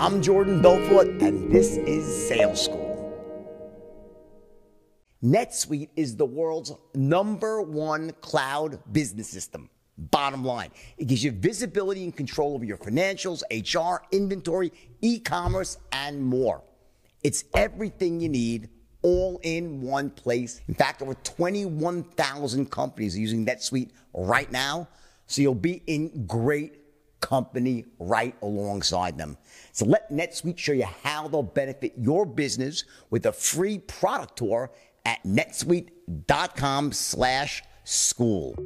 I'm Jordan Belfort, and this is Sales School. NetSuite is the world's number one cloud business system. Bottom line, it gives you visibility and control over your financials, HR, inventory, e commerce, and more. It's everything you need all in one place. In fact, over 21,000 companies are using NetSuite right now, so you'll be in great company right alongside them. So let NetSuite show you how they'll benefit your business with a free product tour at netsuite.com slash school.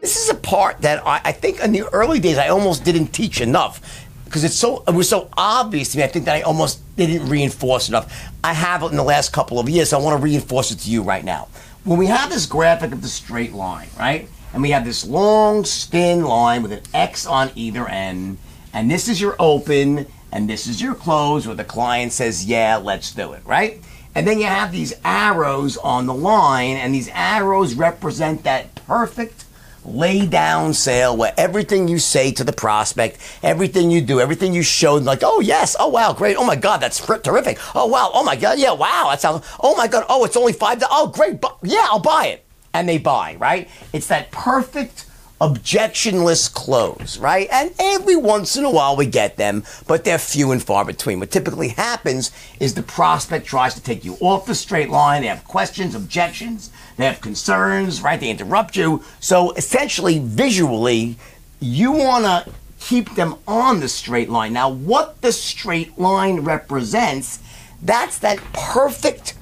This is a part that I, I, think in the early days I almost didn't teach enough because it's so it was so obvious to me. I think that I almost didn't reinforce enough. I have it in the last couple of years, so I want to reinforce it to you right now. When we have this graphic of the straight line, right? And we have this long, thin line with an X on either end, and this is your open, and this is your close, where the client says, Yeah, let's do it, right? And then you have these arrows on the line, and these arrows represent that perfect lay down sale where everything you say to the prospect, everything you do, everything you show, like, oh, yes, oh, wow, great, oh, my God, that's terrific. Oh, wow, oh, my God, yeah, wow, that sounds, oh, my God, oh, it's only five, oh, great, yeah, I'll buy it. And they buy, right? It's that perfect objectionless close, right? And every once in a while we get them, but they're few and far between. What typically happens is the prospect tries to take you off the straight line. They have questions, objections, they have concerns, right? They interrupt you. So essentially, visually, you want to keep them on the straight line. Now, what the straight line represents, that's that perfect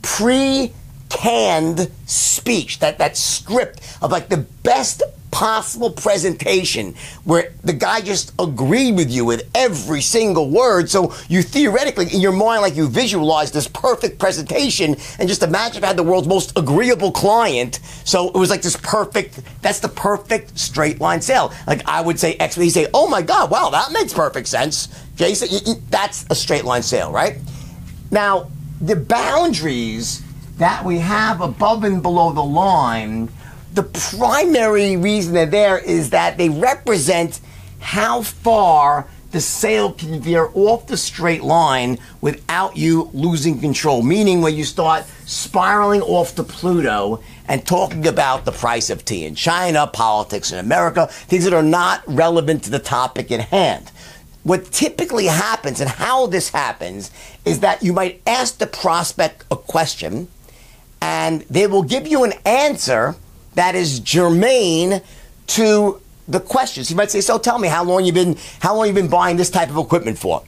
pre canned speech, that, that script of like the best possible presentation where the guy just agreed with you with every single word. So you theoretically, in your mind, like you visualize this perfect presentation and just imagine I had the world's most agreeable client. So it was like this perfect, that's the perfect straight line sale. Like I would say X, he'd say, oh my God, wow, that makes perfect sense. Jason, that's a straight line sale, right? Now, the boundaries that we have above and below the line the primary reason they're there is that they represent how far the sale can veer off the straight line without you losing control. Meaning, when you start spiraling off to Pluto and talking about the price of tea in China, politics in America, things that are not relevant to the topic at hand. What typically happens and how this happens is that you might ask the prospect a question and they will give you an answer that is germane to the questions. You might say, "So tell me, how long you been how long you been buying this type of equipment for?"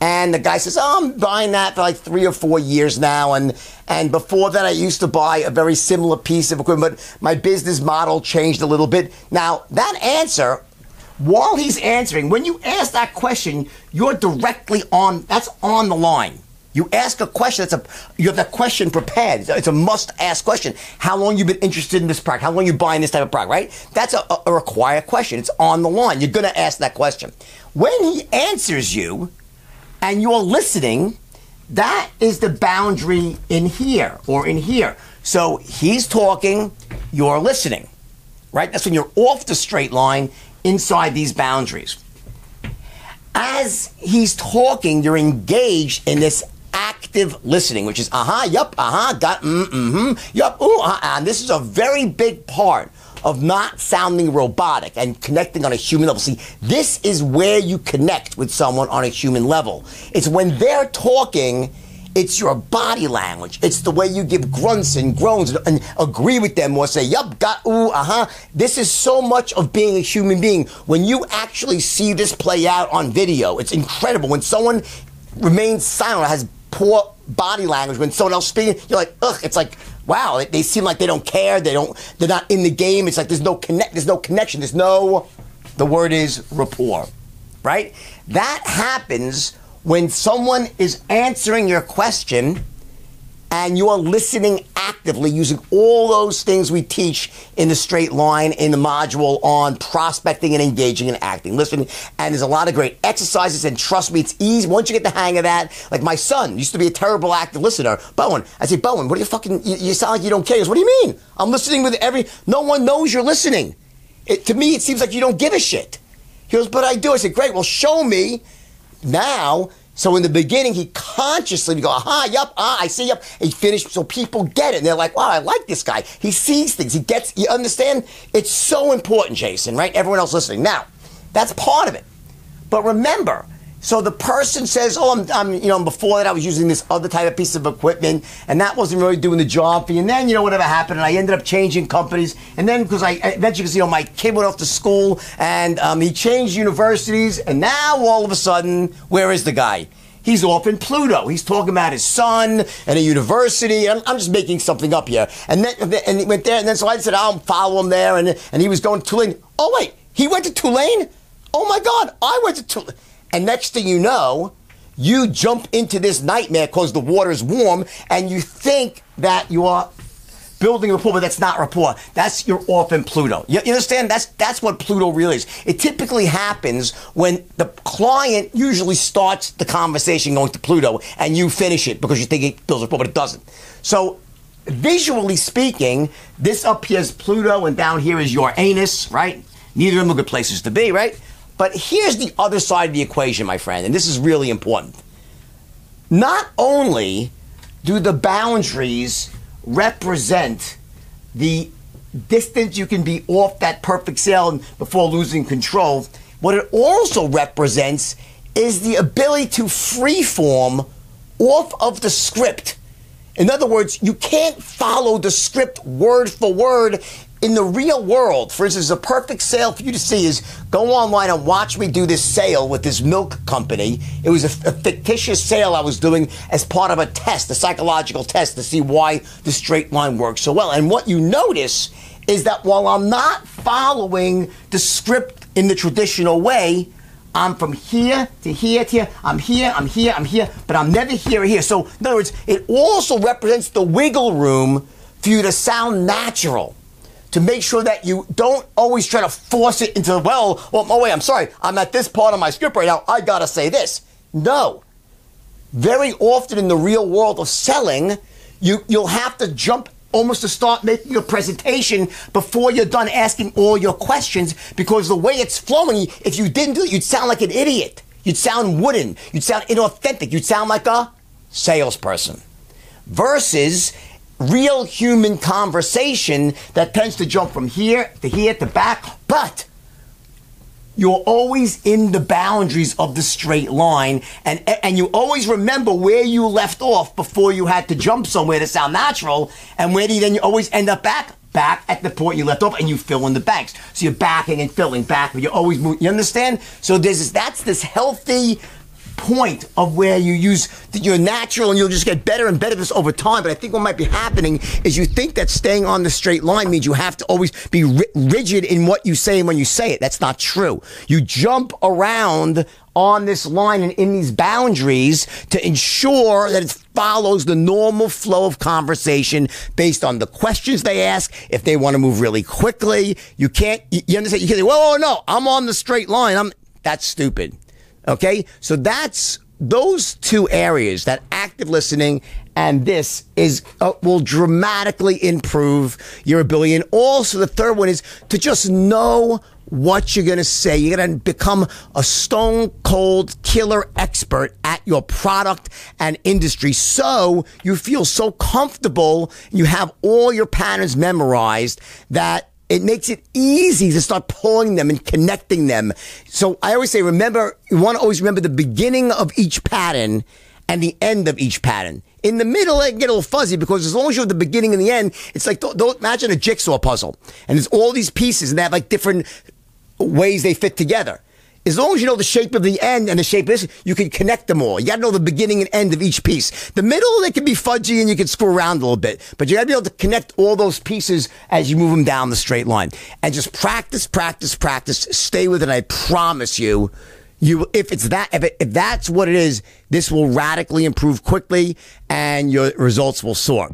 And the guy says, "Oh, I'm buying that for like three or four years now, and and before that, I used to buy a very similar piece of equipment, my business model changed a little bit." Now that answer. While he's answering, when you ask that question, you're directly on, that's on the line. You ask a question. That's a you have that question prepared. It's a must ask question. How long you been interested in this product? How long you buying this type of product? Right? That's a, a required question. It's on the line. You're going to ask that question. When he answers you, and you're listening, that is the boundary in here or in here. So he's talking, you're listening. Right? That's when you're off the straight line inside these boundaries as he's talking, you're engaged in this active listening, which is uh-huh, yup, uh-huh, got mm, mm-hmm, yup, ooh, uh-huh. And this is a very big part of not sounding robotic and connecting on a human level. See, this is where you connect with someone on a human level. It's when they're talking, it's your body language. It's the way you give grunts and groans and, and agree with them or say, yup, got, ooh, uh huh. This is so much of being a human being. When you actually see this play out on video, it's incredible. When someone remains silent, has poor body language when someone else speaking. You're like, ugh. It's like, wow. They, they seem like they don't care. They don't. They're not in the game. It's like there's no connect. There's no connection. There's no. The word is rapport, right? That happens when someone is answering your question and you are listening actively using all those things we teach in the straight line in the module on prospecting and engaging and acting. Listening, and there's a lot of great exercises, and trust me, it's easy. Once you get the hang of that, like my son used to be a terrible active listener. Bowen, I say, Bowen, what are you fucking, you, you sound like you don't care. He goes, what do you mean? I'm listening with every, no one knows you're listening. It, to me, it seems like you don't give a shit. He goes, but I do. I said, great, well, show me now, so in the beginning, he consciously go, aha, yup, ah, I see, yup. He finished, so people get it. And they're like, wow, I like this guy. He sees things. He gets, you understand? It's so important, Jason, right? Everyone else listening. Now, that's part of it. But remember, so the person says, "Oh, I'm, I'm, you know, before that I was using this other type of piece of equipment, and that wasn't really doing the job for you." And then, you know, whatever happened, and I ended up changing companies. And then because I eventually, because you know, my kid went off to school, and um, he changed universities, and now all of a sudden, where is the guy? He's off in Pluto. He's talking about his son and a university. I'm, I'm, just making something up here. And then and he went there, and then so I said, I'll follow him there, and and he was going to Tulane. Oh wait, he went to Tulane. Oh my God, I went to Tulane. And next thing you know, you jump into this nightmare because the water is warm and you think that you are building rapport, but that's not rapport. That's you're off in Pluto. You, you, understand? That's that's what Pluto really is. It typically happens when the client usually starts the conversation going to Pluto and you finish it because you think it builds rapport, but it doesn't. So visually speaking, this up here is Pluto and down here is your anus, right? Neither of them are good places to be, right? But here's the other side of the equation, my friend, and this is really important. Not only do the boundaries represent the distance you can be off that perfect sale before losing control, what it also represents is the ability to freeform off of the script. In other words, you can't follow the script word for word in the real world, for instance, a perfect sale for you to see is go online and watch me do this sale with this milk company. It was a, a, fictitious sale I was doing as part of a test, a psychological test to see why the straight line works so well. And what you notice is that while I'm not following the script in the traditional way, I'm from here to here to here. I'm here, I'm here, I'm here, but I'm never here or here. So, in other words, it also represents the wiggle room for you to sound natural to make sure that you don't always try to force it into, the well, well, oh, wait, I'm sorry, I'm at this part of my script right now, I gotta say this. No. Very often in the real world of selling, you, you'll have to jump almost to start making your presentation before you're done asking all your questions because the way it's flowing, if you didn't do it, you'd sound like an idiot. You'd sound wooden. You'd sound inauthentic. You'd sound like a salesperson. Versus real human conversation that tends to jump from here to here to back, but you're always in the boundaries of the straight line and and you always remember where you left off before you had to jump somewhere to sound natural and where do you then you always end up back? Back at the point you left off and you fill in the blanks so you're backing and filling back but you're always moving you understand? So this, that's this healthy point of where you use your natural and you'll just get better and better this over time. But I think what might be happening is you think that staying on the straight line means you have to always be ri- rigid in what you say and when you say it. That's not true. You jump around on this line and in these boundaries to ensure that it follows the normal flow of conversation based on the questions they ask. If they want to move really quickly, you can't, you understand? You can't say, well, oh, no, I'm on the straight line. I'm, that's stupid. Okay. So that's those two areas that active listening and this is uh, will dramatically improve your ability. And also the third one is to just know what you're going to say. You're going to become a stone cold killer expert at your product and industry. So you feel so comfortable. You have all your patterns memorized that it makes it easy to start pulling them and connecting them. So I always say, remember, you want to always remember the beginning of each pattern and the end of each pattern. In the middle, it can get a little fuzzy because as long as you have the beginning and the end, it's like, don't, don't imagine a jigsaw puzzle. And there's all these pieces and they have like different ways they fit together. As long as you know the shape of the end and the shape of this, you can connect them all. You got to know the beginning and end of each piece. The middle, they can be fudgy and you can screw around a little bit, but you got to be able to connect all those pieces as you move them down the straight line. And just practice, practice, practice. Stay with it. I promise you, you if it's that if, it, if that's what it is, this will radically improve quickly, and your results will soar.